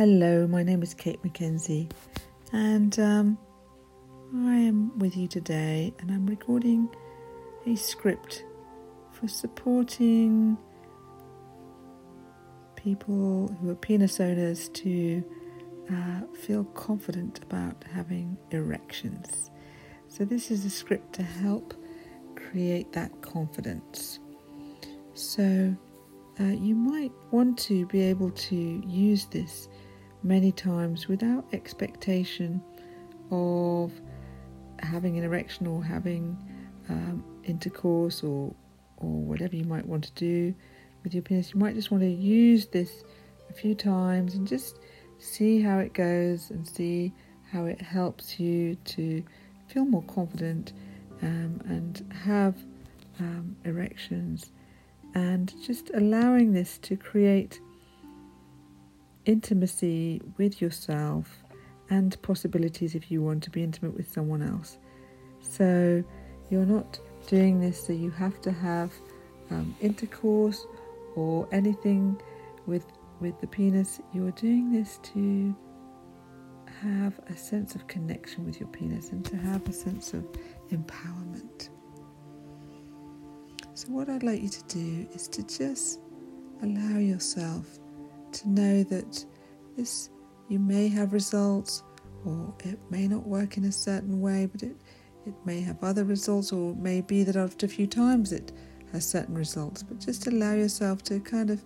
Hello, my name is Cate Mackenzie, and um, I am with you today, and I'm recording a script for supporting people who are penis owners to uh, feel confident about having erections. So, this is a script to help create that confidence. So, uh, you might want to be able to use this many times without expectation of having an erection or having um, intercourse or or whatever you might want to do with your penis. You might just want to use this a few times and just see how it goes and see how it helps you to feel more confident um, and have um, erections and just allowing this to create intimacy with yourself and possibilities if you want to be intimate with someone else. So you're not doing this so you have to have um, intercourse or anything with with the penis. You are doing this to have a sense of connection with your penis and to have a sense of empowerment. So, what I'd like you to do is to just allow yourself to know that this you may have results or it may not work in a certain way, but it, it may have other results, or it may be that after a few times it has certain results. But just allow yourself to kind of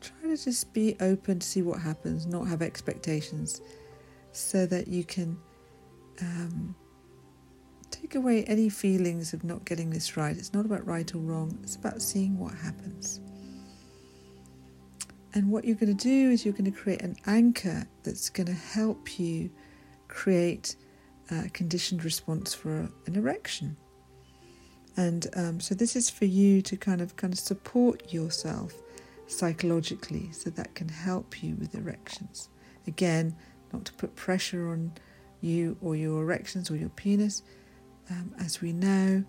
try to just be open to see what happens, not have expectations, so that you can um, take away any feelings of not getting this right. It's not about right or wrong, it's about seeing what happens. And what you're going to do is you're going to create an anchor that's going to help you create a conditioned response for an erection. And um, so this is for you to kind of kind of support yourself psychologically, so that can help you with erections. Again, not to put pressure on you or your erections or your penis. Um, as we know,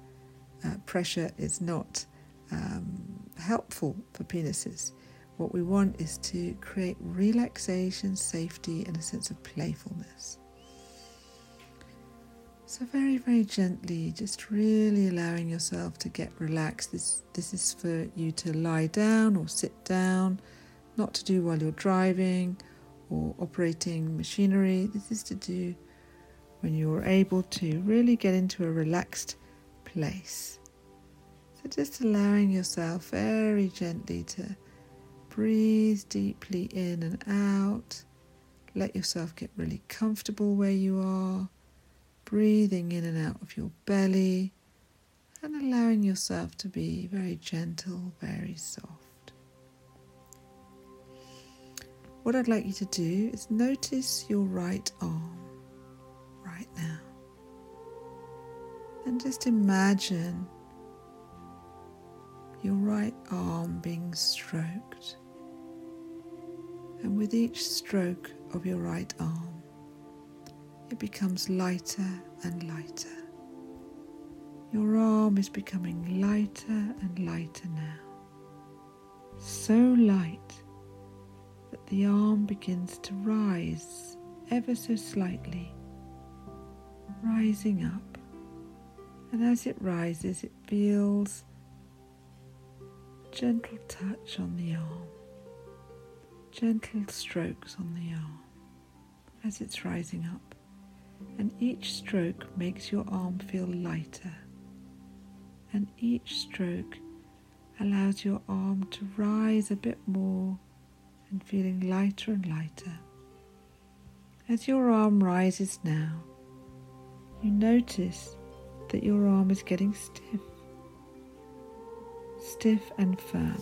uh, pressure is not um, helpful for penises. What we want is to create relaxation, safety, and a sense of playfulness. So very, very gently, just really allowing yourself to get relaxed. This this is for you to lie down or sit down, not to do while you're driving or operating machinery. This is to do when you're able to really get into a relaxed place. So just allowing yourself very gently to Breathe deeply in and out. Let yourself get really comfortable where you are. Breathing in and out of your belly and allowing yourself to be very gentle, very soft. What I'd like you to do is notice your right arm right now. And just imagine your right arm being stroked and with each stroke of your right arm, it becomes lighter and lighter. Your arm is becoming lighter and lighter now, so light that the arm begins to rise ever so slightly, rising up. And as it rises, it feels gentle touch on the arm gentle strokes on the arm as it's rising up, and each stroke makes your arm feel lighter, and each stroke allows your arm to rise a bit more and feeling lighter and lighter. As your arm rises now, you notice that your arm is getting stiff, stiff and firm,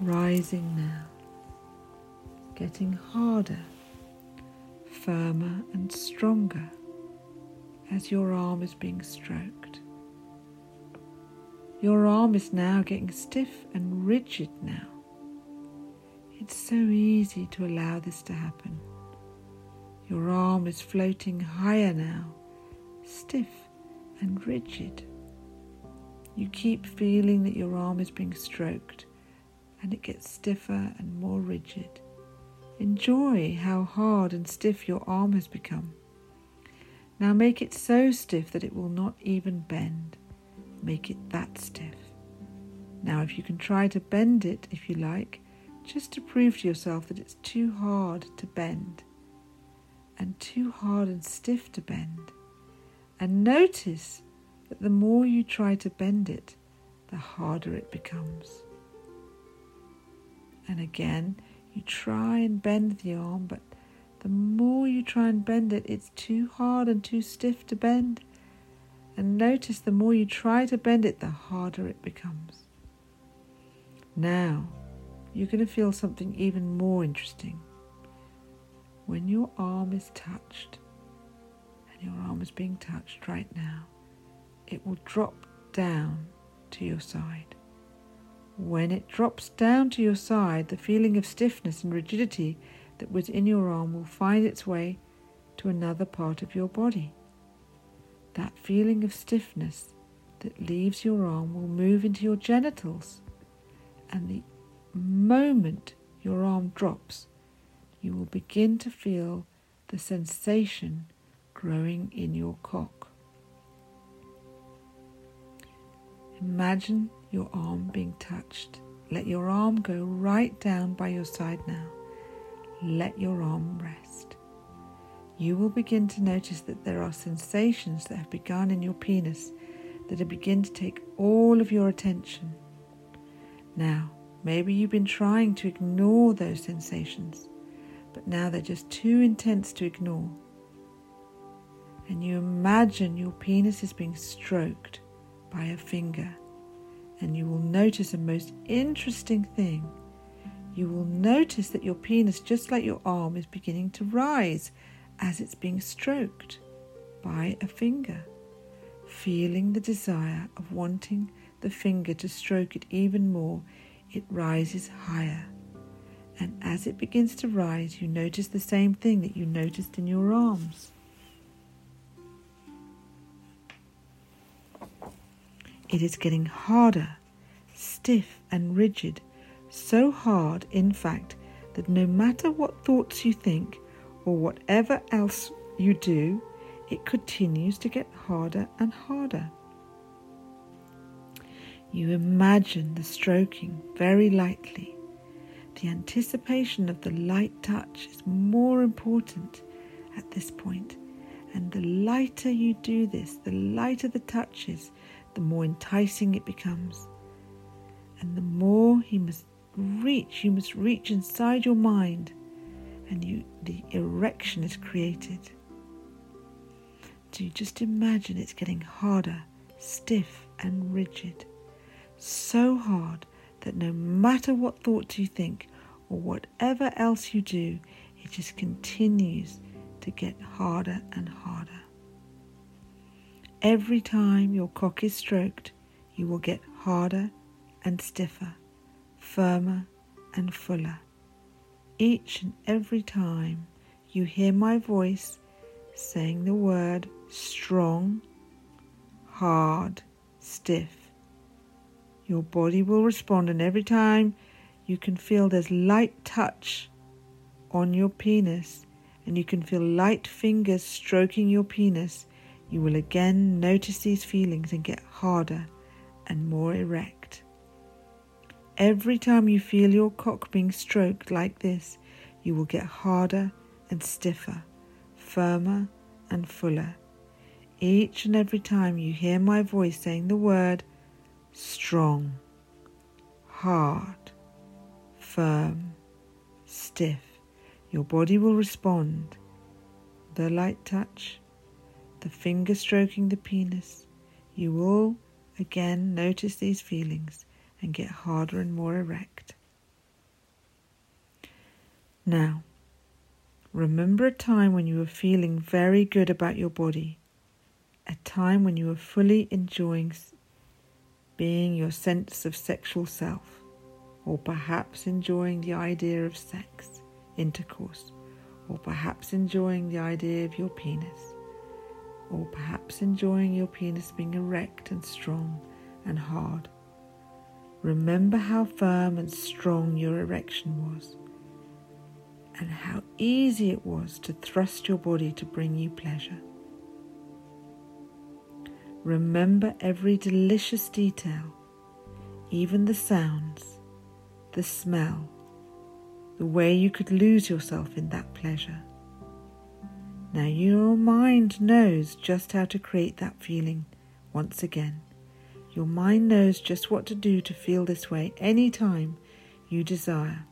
rising now getting harder, firmer, and stronger as your arm is being stroked. Your arm is now getting stiff and rigid now. It's so easy to allow this to happen. Your arm is floating higher now, stiff and rigid. You keep feeling that your arm is being stroked and it gets stiffer and more rigid Enjoy how hard and stiff your arm has become. Now make it so stiff that it will not even bend. Make it that stiff. Now, if you can try to bend it if you like, just to prove to yourself that it's too hard to bend and too hard and stiff to bend. And notice that the more you try to bend it, the harder it becomes. And again, you try and bend the arm, but the more you try and bend it, it's too hard and too stiff to bend. And notice the more you try to bend it, the harder it becomes. Now, you're going to feel something even more interesting. When your arm is touched, and your arm is being touched right now, it will drop down to your side. When it drops down to your side, the feeling of stiffness and rigidity that was in your arm will find its way to another part of your body. That feeling of stiffness that leaves your arm will move into your genitals, and the moment your arm drops, you will begin to feel the sensation growing in your cock. Imagine your arm being touched. Let your arm go right down by your side now. Let your arm rest. You will begin to notice that there are sensations that have begun in your penis that have begin to take all of your attention. Now, maybe you've been trying to ignore those sensations, but now they're just too intense to ignore. And you imagine your penis is being stroked by a finger and you will notice a most interesting thing. You will notice that your penis, just like your arm, is beginning to rise as it's being stroked by a finger, feeling the desire of wanting the finger to stroke it even more, it rises higher. And as it begins to rise, you notice the same thing that you noticed in your arms. It is getting harder, stiff and rigid, so hard, in fact, that no matter what thoughts you think or whatever else you do, it continues to get harder and harder. You imagine the stroking very lightly. The anticipation of the light touch is more important at this point, and the lighter you do this, the lighter the touch is, the more enticing it becomes. And the more he must reach, you must reach inside your mind, and you the erection is created. So you just imagine it's getting harder, stiff and rigid. So hard that no matter what thoughts you think or whatever else you do, it just continues to get harder and harder. Every time your cock is stroked, you will get harder and stiffer, firmer and fuller. Each and every time you hear my voice saying the word strong, hard, stiff, your body will respond, and every time you can feel there's light touch on your penis, and you can feel light fingers stroking your penis you will again notice these feelings and get harder and more erect. Every time you feel your cock being stroked like this, you will get harder and stiffer, firmer and fuller. Each and every time you hear my voice saying the word strong, hard, firm, stiff, your body will respond. The light touch, the finger stroking the penis, you will again notice these feelings and get harder and more erect. Now, remember a time when you were feeling very good about your body, a time when you were fully enjoying being your sense of sexual self, or perhaps enjoying the idea of sex, intercourse, or perhaps enjoying the idea of your penis or perhaps enjoying your penis being erect and strong and hard. Remember how firm and strong your erection was. and how easy it was to thrust your body to bring you pleasure. Remember every delicious detail, even the sounds, the smell, the way you could lose yourself in that pleasure. Now your mind knows just how to create that feeling once again. Your mind knows just what to do to feel this way anytime you desire.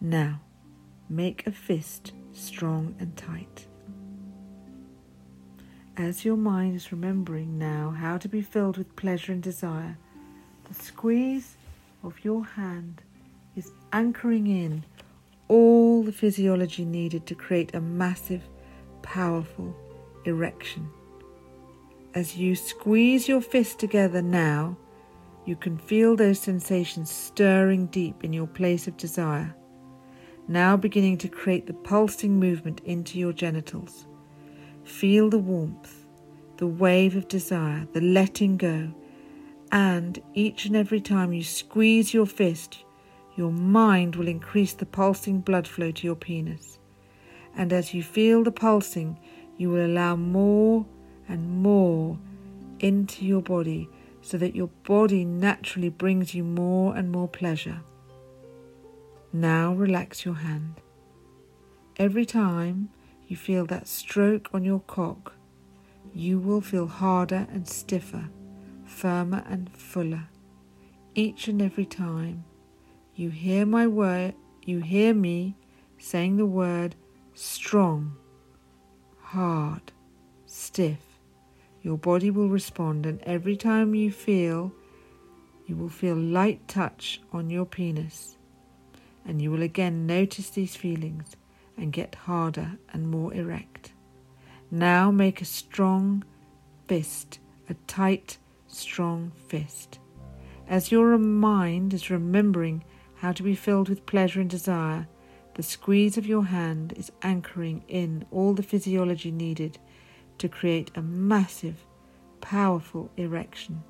Now, make a fist strong and tight. As your mind is remembering now how to be filled with pleasure and desire, the squeeze of your hand is anchoring in all the physiology needed to create a massive, powerful erection. As you squeeze your fist together now, you can feel those sensations stirring deep in your place of desire, now beginning to create the pulsing movement into your genitals. Feel the warmth, the wave of desire, the letting go, and each and every time you squeeze your fist, your mind will increase the pulsing blood flow to your penis. And as you feel the pulsing, you will allow more and more into your body so that your body naturally brings you more and more pleasure. Now relax your hand. Every time you feel that stroke on your cock, you will feel harder and stiffer, firmer and fuller. Each and every time you hear my word, you hear me saying the word strong, hard, stiff. Your body will respond, and every time you feel, you will feel light touch on your penis, and you will again notice these feelings and get harder and more erect. Now make a strong fist, a tight, strong fist. As your mind is remembering how to be filled with pleasure and desire, the squeeze of your hand is anchoring in all the physiology needed to create a massive, powerful erection.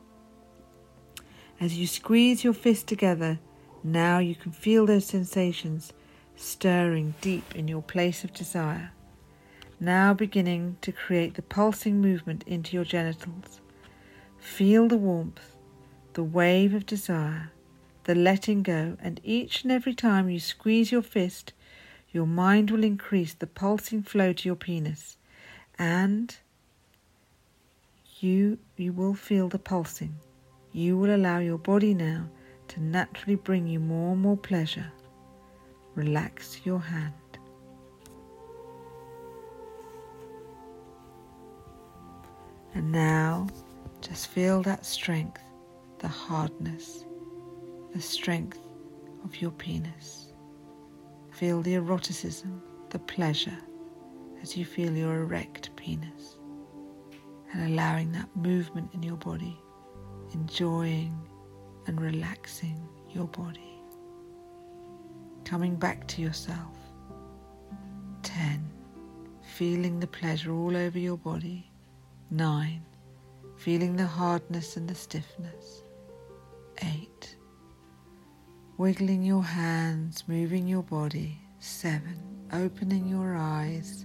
As you squeeze your fist together, now you can feel those sensations stirring deep in your place of desire, now beginning to create the pulsing movement into your genitals. Feel the warmth, the wave of desire, the letting go, and each and every time you squeeze your fist, your mind will increase the pulsing flow to your penis, and you you will feel the pulsing. You will allow your body now to naturally bring you more and more pleasure relax your hand. And now just feel that strength, the hardness, the strength of your penis. Feel the eroticism, the pleasure as you feel your erect penis and allowing that movement in your body, enjoying and relaxing your body coming back to yourself. 10. Feeling the pleasure all over your body. 9. Feeling the hardness and the stiffness. 8. Wiggling your hands, moving your body. 7. Opening your eyes,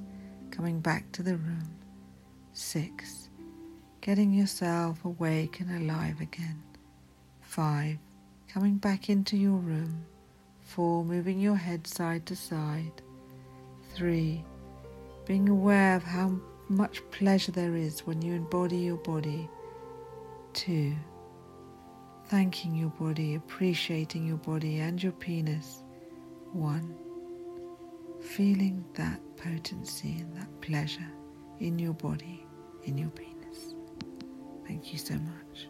coming back to the room. 6. Getting yourself awake and alive again. 5. Coming back into your room. Four, moving your head side to side. Three, being aware of how much pleasure there is when you embody your body. Two, thanking your body, appreciating your body and your penis. One, feeling that potency and that pleasure in your body, in your penis. Thank you so much.